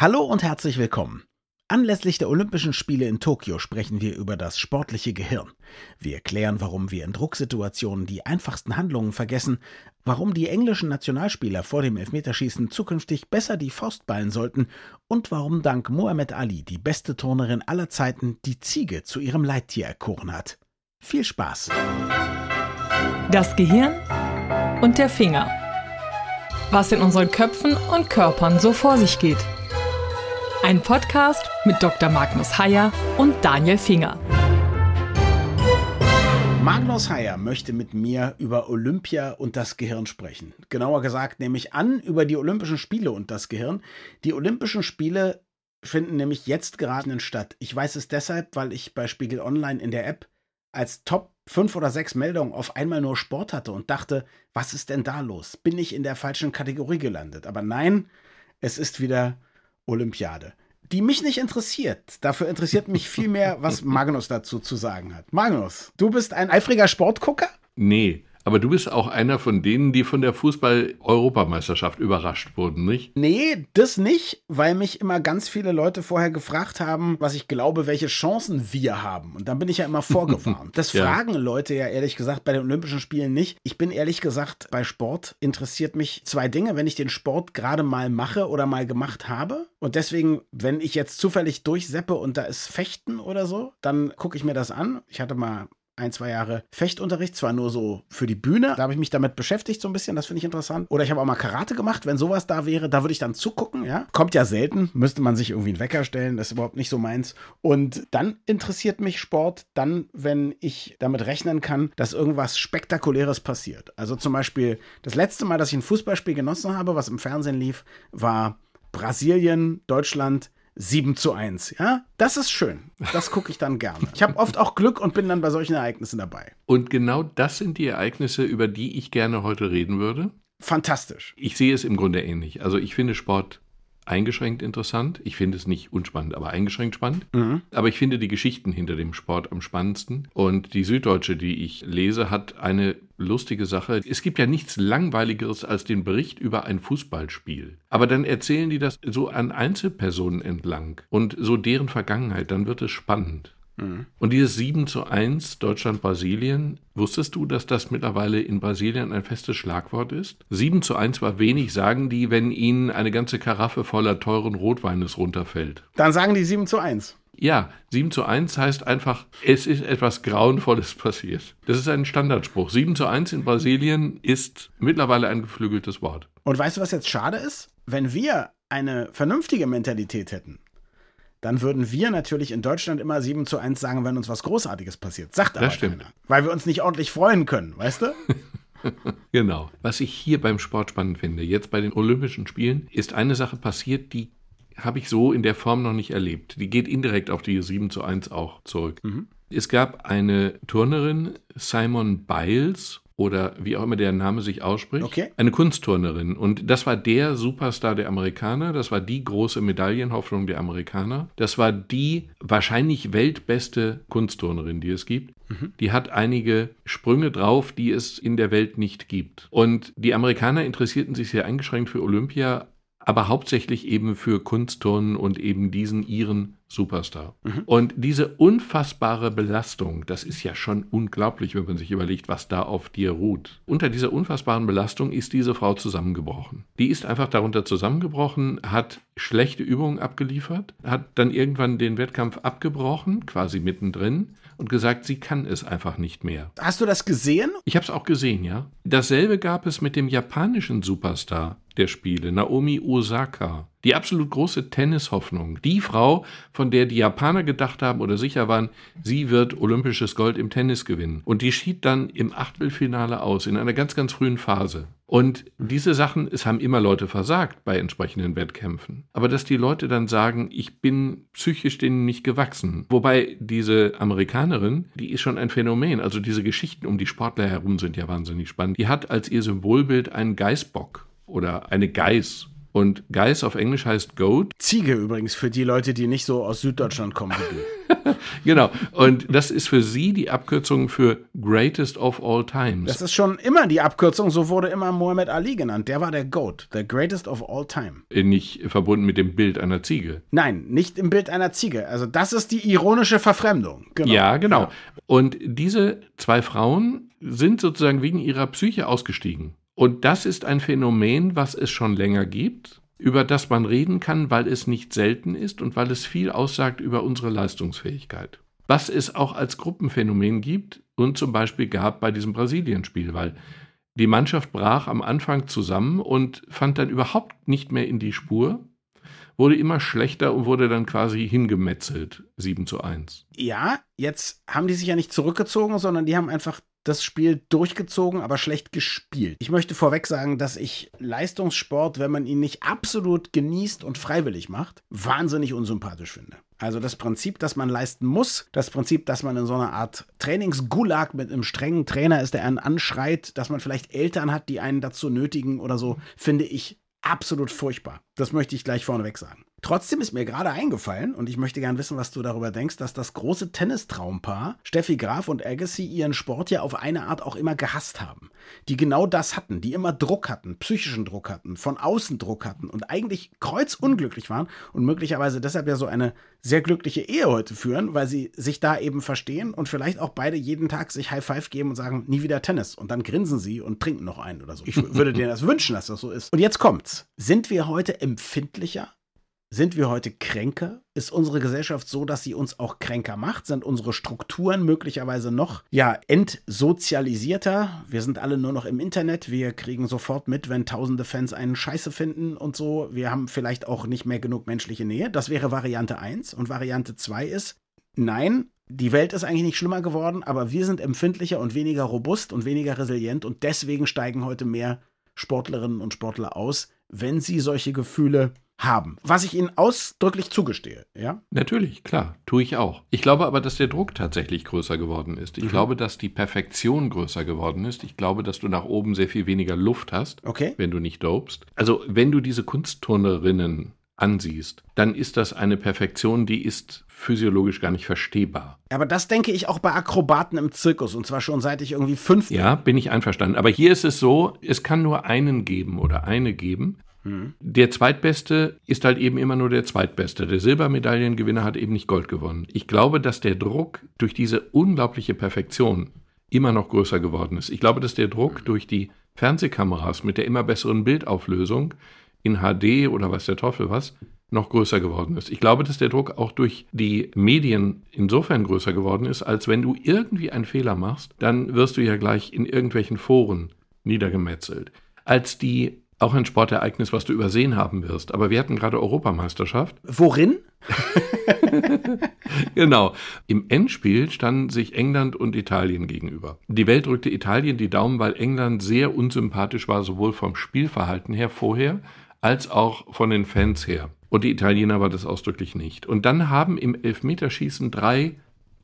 Hallo und herzlich willkommen. Anlässlich der Olympischen Spiele in Tokio sprechen wir über das sportliche Gehirn. Wir erklären, warum wir in Drucksituationen die einfachsten Handlungen vergessen, warum die englischen Nationalspieler vor dem Elfmeterschießen zukünftig besser die Faust ballen sollten und warum dank Muhammad Ali die beste Turnerin aller Zeiten die Ziege zu ihrem Leittier erkoren hat. Viel Spaß! Das Gehirn und der Finger. Was in unseren Köpfen und Körpern so vor sich geht. Ein Podcast mit Dr. Magnus Heyer und Daniel Finger. Magnus Heyer möchte mit mir über Olympia und das Gehirn sprechen. Genauer gesagt nehme ich an über die Olympischen Spiele und das Gehirn. Die Olympischen Spiele finden nämlich jetzt gerade statt. Ich weiß es deshalb, weil ich bei Spiegel Online in der App als Top 5 oder 6 Meldungen auf einmal nur Sport hatte und dachte, was ist denn da los? Bin ich in der falschen Kategorie gelandet? Aber nein, es ist wieder Olympiade. Die mich nicht interessiert. Dafür interessiert mich viel mehr, was Magnus dazu zu sagen hat. Magnus, du bist ein eifriger Sportgucker? Nee. Aber du bist auch einer von denen, die von der Fußball-Europameisterschaft überrascht wurden, nicht? Nee, das nicht, weil mich immer ganz viele Leute vorher gefragt haben, was ich glaube, welche Chancen wir haben. Und dann bin ich ja immer vorgewarnt. Das ja. fragen Leute ja ehrlich gesagt bei den Olympischen Spielen nicht. Ich bin ehrlich gesagt, bei Sport interessiert mich zwei Dinge, wenn ich den Sport gerade mal mache oder mal gemacht habe. Und deswegen, wenn ich jetzt zufällig durchseppe und da ist Fechten oder so, dann gucke ich mir das an. Ich hatte mal ein, zwei Jahre Fechtunterricht, zwar nur so für die Bühne, da habe ich mich damit beschäftigt so ein bisschen, das finde ich interessant. Oder ich habe auch mal Karate gemacht, wenn sowas da wäre, da würde ich dann zugucken, ja. Kommt ja selten, müsste man sich irgendwie einen Wecker stellen, das ist überhaupt nicht so meins. Und dann interessiert mich Sport, dann, wenn ich damit rechnen kann, dass irgendwas Spektakuläres passiert. Also zum Beispiel, das letzte Mal, dass ich ein Fußballspiel genossen habe, was im Fernsehen lief, war Brasilien, Deutschland 7 zu 1. Ja, das ist schön. Das gucke ich dann gerne. Ich habe oft auch Glück und bin dann bei solchen Ereignissen dabei. Und genau das sind die Ereignisse, über die ich gerne heute reden würde. Fantastisch. Ich sehe es im Grunde ähnlich. Also ich finde Sport eingeschränkt interessant. Ich finde es nicht unspannend, aber eingeschränkt spannend. Mhm. Aber ich finde die Geschichten hinter dem Sport am spannendsten. Und die Süddeutsche, die ich lese, hat eine lustige Sache. Es gibt ja nichts Langweiligeres als den Bericht über ein Fußballspiel. Aber dann erzählen die das so an Einzelpersonen entlang und so deren Vergangenheit. Dann wird es spannend. Mhm. Und dieses 7 zu 1 Deutschland-Brasilien, wusstest du, dass das mittlerweile in Brasilien ein festes Schlagwort ist? 7 zu 1 war wenig, sagen die, wenn ihnen eine ganze Karaffe voller teuren Rotweines runterfällt. Dann sagen die 7 zu 1. Ja, 7 zu 1 heißt einfach, es ist etwas Grauenvolles passiert. Das ist ein Standardspruch. 7 zu 1 in Brasilien ist mittlerweile ein geflügeltes Wort. Und weißt du, was jetzt schade ist? Wenn wir eine vernünftige Mentalität hätten, dann würden wir natürlich in Deutschland immer 7 zu 1 sagen, wenn uns was Großartiges passiert. Sagt aber das stimmt. keiner. Weil wir uns nicht ordentlich freuen können, weißt du? genau. Was ich hier beim Sport spannend finde, jetzt bei den Olympischen Spielen, ist eine Sache passiert, die habe ich so in der Form noch nicht erlebt. Die geht indirekt auf die 7 zu 1 auch zurück. Mhm. Es gab eine Turnerin, Simon Biles, oder wie auch immer der Name sich ausspricht, okay. eine Kunstturnerin. Und das war der Superstar der Amerikaner, das war die große Medaillenhoffnung der Amerikaner, das war die wahrscheinlich weltbeste Kunstturnerin, die es gibt. Mhm. Die hat einige Sprünge drauf, die es in der Welt nicht gibt. Und die Amerikaner interessierten sich sehr eingeschränkt für Olympia, aber hauptsächlich eben für Kunstturnen und eben diesen ihren Superstar. Mhm. Und diese unfassbare Belastung, das ist ja schon unglaublich, wenn man sich überlegt, was da auf dir ruht. Unter dieser unfassbaren Belastung ist diese Frau zusammengebrochen. Die ist einfach darunter zusammengebrochen, hat schlechte Übungen abgeliefert, hat dann irgendwann den Wettkampf abgebrochen, quasi mittendrin, und gesagt, sie kann es einfach nicht mehr. Hast du das gesehen? Ich habe es auch gesehen, ja. Dasselbe gab es mit dem japanischen Superstar der Spiele, Naomi Osaka. Die absolut große Tennishoffnung. Die Frau, von der die Japaner gedacht haben oder sicher waren, sie wird olympisches Gold im Tennis gewinnen. Und die schied dann im Achtelfinale aus, in einer ganz, ganz frühen Phase. Und diese Sachen, es haben immer Leute versagt bei entsprechenden Wettkämpfen. Aber dass die Leute dann sagen, ich bin psychisch denen nicht gewachsen. Wobei diese Amerikanerin, die ist schon ein Phänomen. Also diese Geschichten um die Sportler herum sind ja wahnsinnig spannend. Die hat als ihr Symbolbild einen Geißbock oder eine Geiß Und Geiß auf Englisch heißt Goat. Ziege übrigens für die Leute, die nicht so aus Süddeutschland kommen genau. Und das ist für sie die Abkürzung für Greatest of All Times. Das ist schon immer die Abkürzung. So wurde immer Muhammad Ali genannt. Der war der Goat, the Greatest of All Time. Äh, nicht verbunden mit dem Bild einer Ziege. Nein, nicht im Bild einer Ziege. Also das ist die ironische Verfremdung. Genau. Ja, genau. Ja. Und diese zwei Frauen sind sozusagen wegen ihrer Psyche ausgestiegen. Und das ist ein Phänomen, was es schon länger gibt, über das man reden kann, weil es nicht selten ist und weil es viel aussagt über unsere Leistungsfähigkeit. Was es auch als Gruppenphänomen gibt und zum Beispiel gab bei diesem Brasilienspiel, weil die Mannschaft brach am Anfang zusammen und fand dann überhaupt nicht mehr in die Spur, wurde immer schlechter und wurde dann quasi hingemetzelt, 7 zu 1. Ja, jetzt haben die sich ja nicht zurückgezogen, sondern die haben einfach das Spiel durchgezogen, aber schlecht gespielt. Ich möchte vorweg sagen, dass ich Leistungssport, wenn man ihn nicht absolut genießt und freiwillig macht, wahnsinnig unsympathisch finde. Also das Prinzip, dass man leisten muss, das Prinzip, dass man in so einer Art Trainingsgulag mit einem strengen Trainer ist, der einen anschreit, dass man vielleicht Eltern hat, die einen dazu nötigen oder so, finde ich absolut furchtbar. Das möchte ich gleich vorneweg sagen. Trotzdem ist mir gerade eingefallen, und ich möchte gern wissen, was du darüber denkst, dass das große Tennistraumpaar Steffi Graf und Agassi ihren Sport ja auf eine Art auch immer gehasst haben. Die genau das hatten, die immer Druck hatten, psychischen Druck hatten, von außen Druck hatten und eigentlich kreuzunglücklich waren und möglicherweise deshalb ja so eine sehr glückliche Ehe heute führen, weil sie sich da eben verstehen und vielleicht auch beide jeden Tag sich High Five geben und sagen, nie wieder Tennis. Und dann grinsen sie und trinken noch einen oder so. Ich würde dir das wünschen, dass das so ist. Und jetzt kommt's. Sind wir heute empfindlicher sind wir heute kränker? Ist unsere Gesellschaft so, dass sie uns auch kränker macht? Sind unsere Strukturen möglicherweise noch, ja, entsozialisierter? Wir sind alle nur noch im Internet. Wir kriegen sofort mit, wenn tausende Fans einen Scheiße finden und so. Wir haben vielleicht auch nicht mehr genug menschliche Nähe. Das wäre Variante 1. Und Variante 2 ist, nein, die Welt ist eigentlich nicht schlimmer geworden, aber wir sind empfindlicher und weniger robust und weniger resilient und deswegen steigen heute mehr Sportlerinnen und Sportler aus, wenn sie solche Gefühle haben, was ich ihnen ausdrücklich zugestehe, ja? Natürlich, klar, tue ich auch. Ich glaube aber, dass der Druck tatsächlich größer geworden ist. Ich mhm. glaube, dass die Perfektion größer geworden ist. Ich glaube, dass du nach oben sehr viel weniger Luft hast, okay. wenn du nicht dopst. Also, wenn du diese Kunstturnerinnen ansiehst, dann ist das eine Perfektion, die ist physiologisch gar nicht verstehbar. Aber das denke ich auch bei Akrobaten im Zirkus und zwar schon seit ich irgendwie fünf bin. Ja, bin ich einverstanden. Aber hier ist es so, es kann nur einen geben oder eine geben. Mhm. Der Zweitbeste ist halt eben immer nur der Zweitbeste. Der Silbermedaillengewinner hat eben nicht Gold gewonnen. Ich glaube, dass der Druck durch diese unglaubliche Perfektion immer noch größer geworden ist. Ich glaube, dass der Druck durch die Fernsehkameras mit der immer besseren Bildauflösung in HD oder was der Teufel was noch größer geworden ist. Ich glaube, dass der Druck auch durch die Medien insofern größer geworden ist, als wenn du irgendwie einen Fehler machst, dann wirst du ja gleich in irgendwelchen Foren niedergemetzelt. Als die auch ein Sportereignis, was du übersehen haben wirst. Aber wir hatten gerade Europameisterschaft. Worin? genau. Im Endspiel standen sich England und Italien gegenüber. Die Welt drückte Italien die Daumen, weil England sehr unsympathisch war, sowohl vom Spielverhalten her vorher, als auch von den Fans her. Und die Italiener war das ausdrücklich nicht. Und dann haben im Elfmeterschießen drei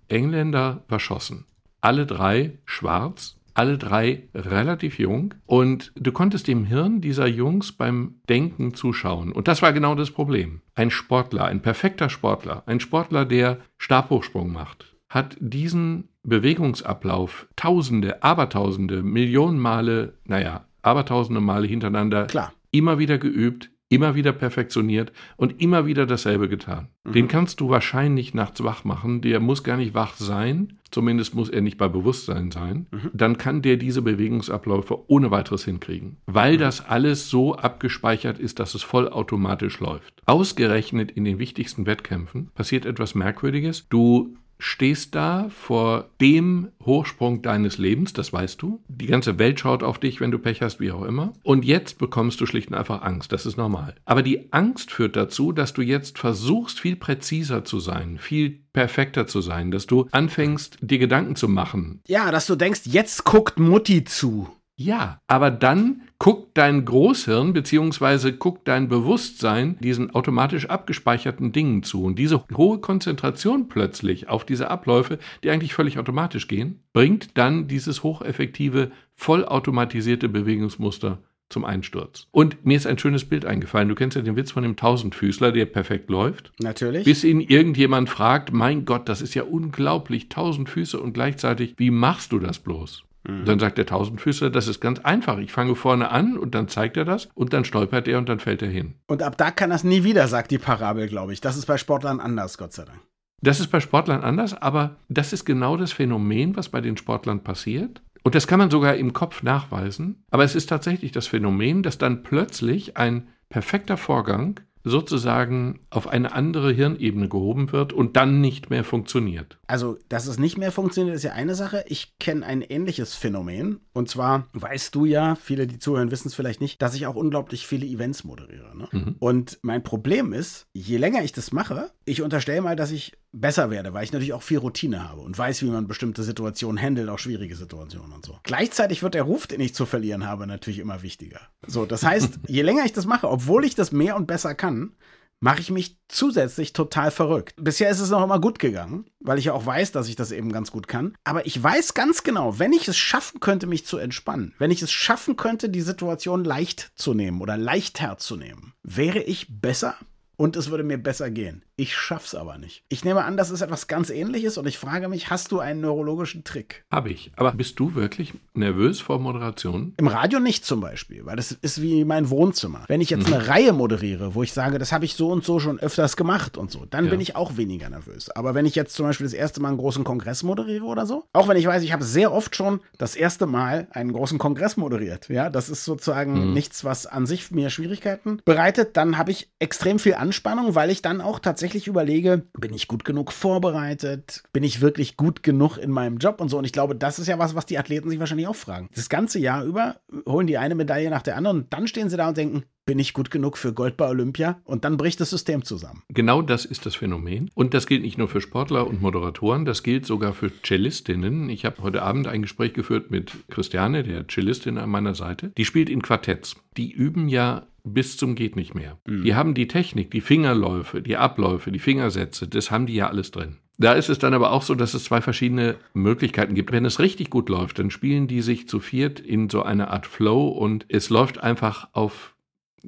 Engländer verschossen. Alle drei schwarz alle drei relativ jung und du konntest dem Hirn dieser Jungs beim Denken zuschauen. Und das war genau das Problem. Ein Sportler, ein perfekter Sportler, ein Sportler, der Stabhochsprung macht, hat diesen Bewegungsablauf tausende, abertausende, Millionen Male, naja, abertausende Male hintereinander Klar. immer wieder geübt, immer wieder perfektioniert und immer wieder dasselbe getan. Mhm. Den kannst du wahrscheinlich nachts wach machen, der muss gar nicht wach sein, zumindest muss er nicht bei Bewusstsein sein, mhm. dann kann der diese Bewegungsabläufe ohne weiteres hinkriegen, weil mhm. das alles so abgespeichert ist, dass es vollautomatisch läuft. Ausgerechnet in den wichtigsten Wettkämpfen passiert etwas Merkwürdiges. Du stehst da vor dem Hochsprung deines Lebens, das weißt du. Die ganze Welt schaut auf dich, wenn du Pech hast, wie auch immer. Und jetzt bekommst du schlicht und einfach Angst, das ist normal. Aber die Angst führt dazu, dass du jetzt versuchst, viel präziser zu sein, viel perfekter zu sein, dass du anfängst, dir Gedanken zu machen. Ja, dass du denkst, jetzt guckt Mutti zu. Ja, aber dann guckt dein Großhirn bzw. guckt dein Bewusstsein diesen automatisch abgespeicherten Dingen zu. Und diese hohe Konzentration plötzlich auf diese Abläufe, die eigentlich völlig automatisch gehen, bringt dann dieses hocheffektive, vollautomatisierte Bewegungsmuster zum Einsturz. Und mir ist ein schönes Bild eingefallen. Du kennst ja den Witz von dem Tausendfüßler, der perfekt läuft. Natürlich. Bis ihn irgendjemand fragt, mein Gott, das ist ja unglaublich, tausend Füße und gleichzeitig, wie machst du das bloß? Mhm. Dann sagt der Tausendfüßler, das ist ganz einfach. Ich fange vorne an und dann zeigt er das und dann stolpert er und dann fällt er hin. Und ab da kann das nie wieder, sagt die Parabel, glaube ich. Das ist bei Sportlern anders, Gott sei Dank. Das ist bei Sportlern anders, aber das ist genau das Phänomen, was bei den Sportlern passiert. Und das kann man sogar im Kopf nachweisen. Aber es ist tatsächlich das Phänomen, dass dann plötzlich ein perfekter Vorgang sozusagen auf eine andere Hirnebene gehoben wird und dann nicht mehr funktioniert. Also, dass es nicht mehr funktioniert, ist ja eine Sache. Ich kenne ein ähnliches Phänomen. Und zwar weißt du ja, viele, die zuhören, wissen es vielleicht nicht, dass ich auch unglaublich viele Events moderiere. Ne? Mhm. Und mein Problem ist, je länger ich das mache, ich unterstelle mal, dass ich besser werde, weil ich natürlich auch viel Routine habe und weiß, wie man bestimmte Situationen handelt, auch schwierige Situationen und so. Gleichzeitig wird der Ruf, den ich zu verlieren habe, natürlich immer wichtiger. So, das heißt, je länger ich das mache, obwohl ich das mehr und besser kann, mache ich mich zusätzlich total verrückt. Bisher ist es noch immer gut gegangen, weil ich ja auch weiß, dass ich das eben ganz gut kann. Aber ich weiß ganz genau, wenn ich es schaffen könnte, mich zu entspannen, wenn ich es schaffen könnte, die Situation leicht zu nehmen oder leichter zu nehmen, wäre ich besser und es würde mir besser gehen. Ich schaff's aber nicht. Ich nehme an, das ist etwas ganz ähnliches und ich frage mich, hast du einen neurologischen Trick? Habe ich. Aber bist du wirklich nervös vor Moderation? Im Radio nicht zum Beispiel, weil das ist wie mein Wohnzimmer. Wenn ich jetzt hm. eine Reihe moderiere, wo ich sage, das habe ich so und so schon öfters gemacht und so, dann ja. bin ich auch weniger nervös. Aber wenn ich jetzt zum Beispiel das erste Mal einen großen Kongress moderiere oder so, auch wenn ich weiß, ich habe sehr oft schon das erste Mal einen großen Kongress moderiert, ja, das ist sozusagen hm. nichts, was an sich mir Schwierigkeiten bereitet, dann habe ich extrem viel Anspannung, weil ich dann auch tatsächlich tatsächlich überlege, bin ich gut genug vorbereitet? Bin ich wirklich gut genug in meinem Job und so? Und ich glaube, das ist ja was, was die Athleten sich wahrscheinlich auch fragen. Das ganze Jahr über holen die eine Medaille nach der anderen und dann stehen sie da und denken, bin ich gut genug für Gold bei Olympia? Und dann bricht das System zusammen. Genau das ist das Phänomen. Und das gilt nicht nur für Sportler und Moderatoren, das gilt sogar für Cellistinnen. Ich habe heute Abend ein Gespräch geführt mit Christiane, der Cellistin an meiner Seite. Die spielt in Quartetts. Die üben ja bis zum geht nicht mehr. Mhm. Die haben die Technik, die Fingerläufe, die Abläufe, die Fingersätze, das haben die ja alles drin. Da ist es dann aber auch so, dass es zwei verschiedene Möglichkeiten gibt. Wenn es richtig gut läuft, dann spielen die sich zu viert in so eine Art Flow und es läuft einfach auf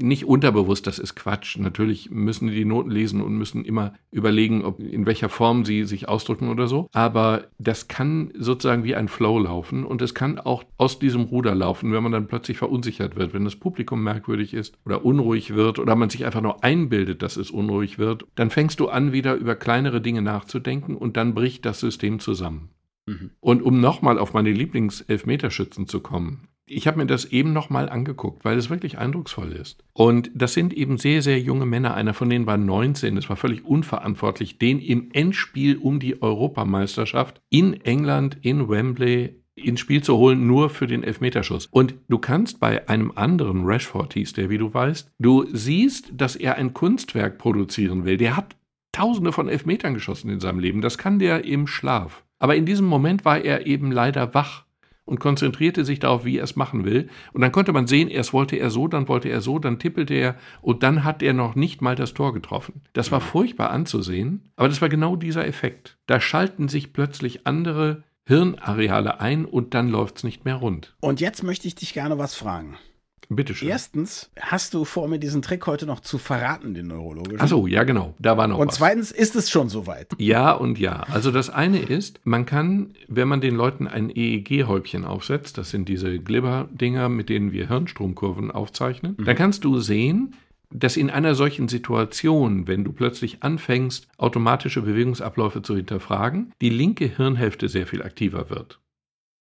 nicht unterbewusst, das ist Quatsch. Natürlich müssen die die Noten lesen und müssen immer überlegen, ob in welcher Form sie sich ausdrücken oder so. Aber das kann sozusagen wie ein Flow laufen und es kann auch aus diesem Ruder laufen, wenn man dann plötzlich verunsichert wird, wenn das Publikum merkwürdig ist oder unruhig wird oder man sich einfach nur einbildet, dass es unruhig wird. Dann fängst du an, wieder über kleinere Dinge nachzudenken und dann bricht das System zusammen. Mhm. Und um nochmal auf meine Lieblings-Elfmeterschützen zu kommen, ich habe mir das eben nochmal angeguckt, weil es wirklich eindrucksvoll ist. Und das sind eben sehr, sehr junge Männer. Einer von denen war 19. Es war völlig unverantwortlich, den im Endspiel um die Europameisterschaft in England, in Wembley, ins Spiel zu holen, nur für den Elfmeterschuss. Und du kannst bei einem anderen, Rashford hieß der, wie du weißt, du siehst, dass er ein Kunstwerk produzieren will. Der hat Tausende von Elfmetern geschossen in seinem Leben. Das kann der im Schlaf. Aber in diesem Moment war er eben leider wach und konzentrierte sich darauf, wie er es machen will. Und dann konnte man sehen, erst wollte er so, dann wollte er so, dann tippelte er und dann hat er noch nicht mal das Tor getroffen. Das war furchtbar anzusehen, aber das war genau dieser Effekt. Da schalten sich plötzlich andere Hirnareale ein und dann läuft es nicht mehr rund. Und jetzt möchte ich dich gerne was fragen. Bitte schön. Erstens, hast du vor, mir diesen Trick heute noch zu verraten, den neurologischen? Achso, ja, genau. Da war noch Und was. zweitens, ist es schon soweit? Ja und ja. Also das eine ist, man kann, wenn man den Leuten ein EEG-Häubchen aufsetzt, das sind diese Glibber-Dinger, mit denen wir Hirnstromkurven aufzeichnen, mhm. dann kannst du sehen, dass in einer solchen Situation, wenn du plötzlich anfängst, automatische Bewegungsabläufe zu hinterfragen, die linke Hirnhälfte sehr viel aktiver wird.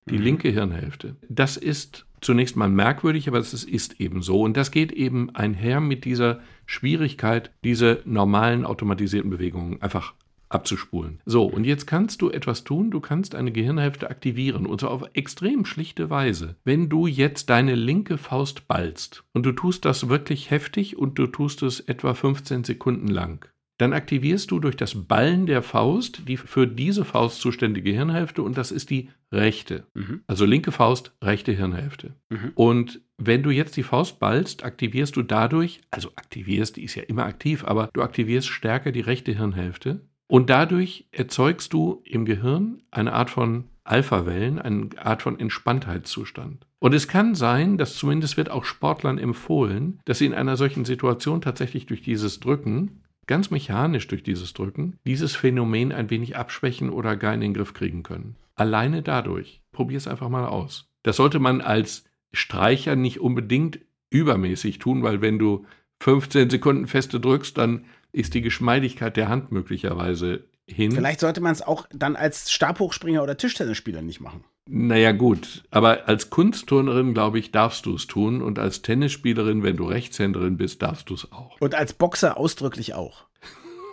Die mhm. linke Hirnhälfte. Das ist zunächst mal merkwürdig, aber es ist eben so. Und das geht eben einher mit dieser Schwierigkeit, diese normalen automatisierten Bewegungen einfach abzuspulen. So, und jetzt kannst du etwas tun, du kannst eine Gehirnhälfte aktivieren, und zwar auf extrem schlichte Weise. Wenn du jetzt deine linke Faust ballst, und du tust das wirklich heftig und du tust es etwa 15 Sekunden lang, dann aktivierst du durch das Ballen der Faust die für diese Faust zuständige Hirnhälfte und das ist die rechte. Mhm. Also linke Faust, rechte Hirnhälfte. Mhm. Und wenn du jetzt die Faust ballst, aktivierst du dadurch, also aktivierst, die ist ja immer aktiv, aber du aktivierst stärker die rechte Hirnhälfte und dadurch erzeugst du im Gehirn eine Art von Alpha-Wellen, eine Art von Entspanntheitszustand. Und es kann sein, dass zumindest wird auch Sportlern empfohlen, dass sie in einer solchen Situation tatsächlich durch dieses Drücken, ganz mechanisch durch dieses Drücken, dieses Phänomen ein wenig abschwächen oder gar in den Griff kriegen können. Alleine dadurch. Probier es einfach mal aus. Das sollte man als Streicher nicht unbedingt übermäßig tun, weil wenn du 15 Sekunden feste drückst, dann ist die Geschmeidigkeit der Hand möglicherweise hin. Vielleicht sollte man es auch dann als Stabhochspringer oder Tischtennisspieler nicht machen. Naja gut, aber als Kunstturnerin, glaube ich, darfst du es tun und als Tennisspielerin, wenn du Rechtshänderin bist, darfst du es auch. Und als Boxer ausdrücklich auch.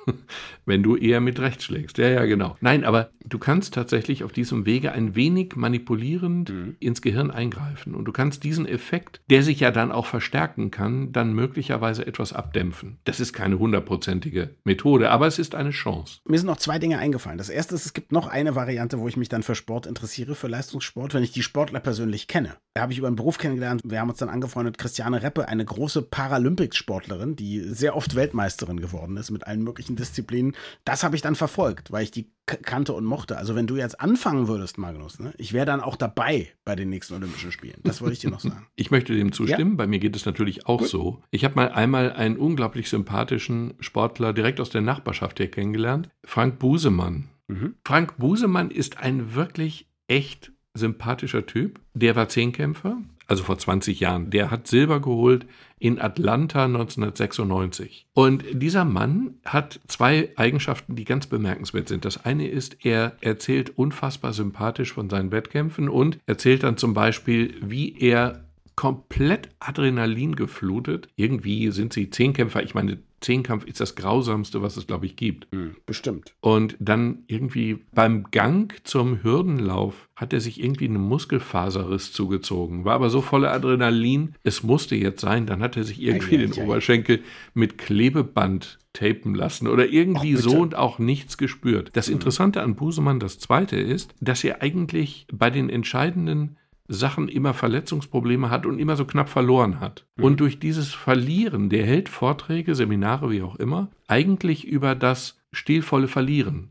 wenn du eher mit rechts schlägst. Ja, ja, genau. Nein, aber du kannst tatsächlich auf diesem Wege ein wenig manipulierend mhm. ins Gehirn eingreifen. Und du kannst diesen Effekt, der sich ja dann auch verstärken kann, dann möglicherweise etwas abdämpfen. Das ist keine hundertprozentige Methode, aber es ist eine Chance. Mir sind noch zwei Dinge eingefallen. Das erste ist, es gibt noch eine Variante, wo ich mich dann für Sport interessiere, für Leistungssport, wenn ich die Sportler persönlich kenne. Da habe ich über einen Beruf kennengelernt. Wir haben uns dann angefreundet. Christiane Reppe, eine große Paralympics-Sportlerin, die sehr oft Weltmeisterin geworden ist mit allen möglichen Disziplinen. Das habe ich dann verfolgt, weil ich die kannte und mochte. Also wenn du jetzt anfangen würdest, Magnus, ne, ich wäre dann auch dabei bei den nächsten Olympischen Spielen. Das wollte ich dir noch sagen. Ich möchte dem zustimmen. Ja. Bei mir geht es natürlich auch Gut. so. Ich habe mal einmal einen unglaublich sympathischen Sportler direkt aus der Nachbarschaft hier kennengelernt, Frank Busemann. Mhm. Frank Busemann ist ein wirklich echt sympathischer Typ. Der war Zehnkämpfer, also vor 20 Jahren. Der hat Silber geholt in Atlanta 1996. Und dieser Mann hat zwei Eigenschaften, die ganz bemerkenswert sind. Das eine ist, er erzählt unfassbar sympathisch von seinen Wettkämpfen und erzählt dann zum Beispiel, wie er komplett Adrenalin geflutet. Irgendwie sind sie Zehnkämpfer. Ich meine, Zehnkampf ist das Grausamste, was es, glaube ich, gibt. Mhm, bestimmt. Und dann irgendwie beim Gang zum Hürdenlauf hat er sich irgendwie einen Muskelfaserriss zugezogen. War aber so voller Adrenalin, es musste jetzt sein. Dann hat er sich irgendwie ei, den ei, Oberschenkel mit Klebeband tapen lassen oder irgendwie Och, so und auch nichts gespürt. Das mhm. Interessante an Busemann, das zweite ist, dass er eigentlich bei den entscheidenden Sachen immer Verletzungsprobleme hat und immer so knapp verloren hat. Mhm. Und durch dieses Verlieren, der hält Vorträge, Seminare, wie auch immer, eigentlich über das stilvolle Verlieren.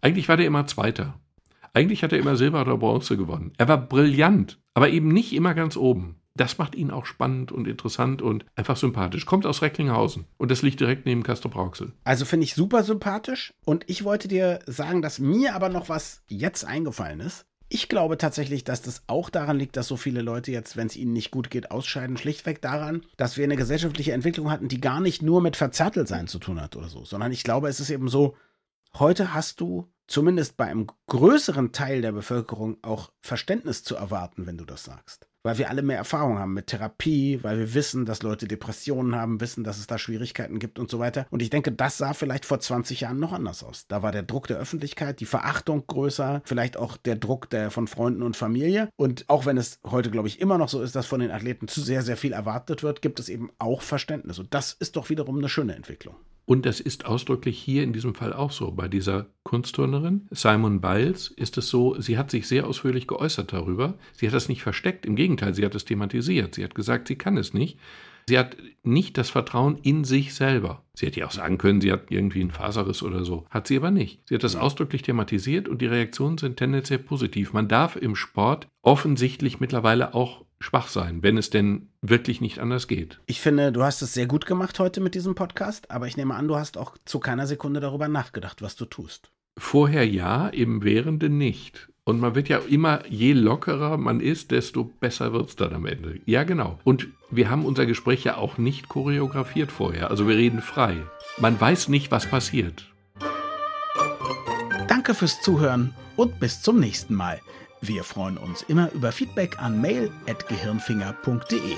Eigentlich war der immer Zweiter. Eigentlich hat er immer Silber oder Bronze gewonnen. Er war brillant, aber eben nicht immer ganz oben. Das macht ihn auch spannend und interessant und einfach sympathisch. Kommt aus Recklinghausen und das liegt direkt neben Castro Brauxel. Also finde ich super sympathisch und ich wollte dir sagen, dass mir aber noch was jetzt eingefallen ist. Ich glaube tatsächlich, dass das auch daran liegt, dass so viele Leute jetzt, wenn es ihnen nicht gut geht, ausscheiden. Schlichtweg daran, dass wir eine gesellschaftliche Entwicklung hatten, die gar nicht nur mit Verzärteltsein zu tun hat oder so, sondern ich glaube, es ist eben so, heute hast du zumindest bei einem größeren Teil der Bevölkerung auch Verständnis zu erwarten, wenn du das sagst weil wir alle mehr Erfahrung haben mit Therapie, weil wir wissen, dass Leute Depressionen haben, wissen, dass es da Schwierigkeiten gibt und so weiter. Und ich denke, das sah vielleicht vor 20 Jahren noch anders aus. Da war der Druck der Öffentlichkeit, die Verachtung größer, vielleicht auch der Druck der von Freunden und Familie. Und auch wenn es heute, glaube ich, immer noch so ist, dass von den Athleten zu sehr, sehr viel erwartet wird, gibt es eben auch Verständnis. Und das ist doch wiederum eine schöne Entwicklung. Und das ist ausdrücklich hier in diesem Fall auch so. Bei dieser Kunstturnerin, Simon Biles, ist es so, sie hat sich sehr ausführlich geäußert darüber. Sie hat das nicht versteckt, im Gegenteil, sie hat es thematisiert. Sie hat gesagt, sie kann es nicht. Sie hat nicht das Vertrauen in sich selber. Sie hätte ja auch sagen können, sie hat irgendwie einen Faserriss oder so. Hat sie aber nicht. Sie hat das ausdrücklich thematisiert und die Reaktionen sind tendenziell positiv. Man darf im Sport offensichtlich mittlerweile auch schwach sein, wenn es denn wirklich nicht anders geht. Ich finde, du hast es sehr gut gemacht heute mit diesem Podcast, aber ich nehme an, du hast auch zu keiner Sekunde darüber nachgedacht, was du tust. Vorher ja, im Währenden nicht. Und man wird ja immer, je lockerer man ist, desto besser wird es dann am Ende. Ja, genau. Und wir haben unser Gespräch ja auch nicht choreografiert vorher. Also wir reden frei. Man weiß nicht, was passiert. Danke fürs Zuhören und bis zum nächsten Mal. Wir freuen uns immer über Feedback an mail.gehirnfinger.de.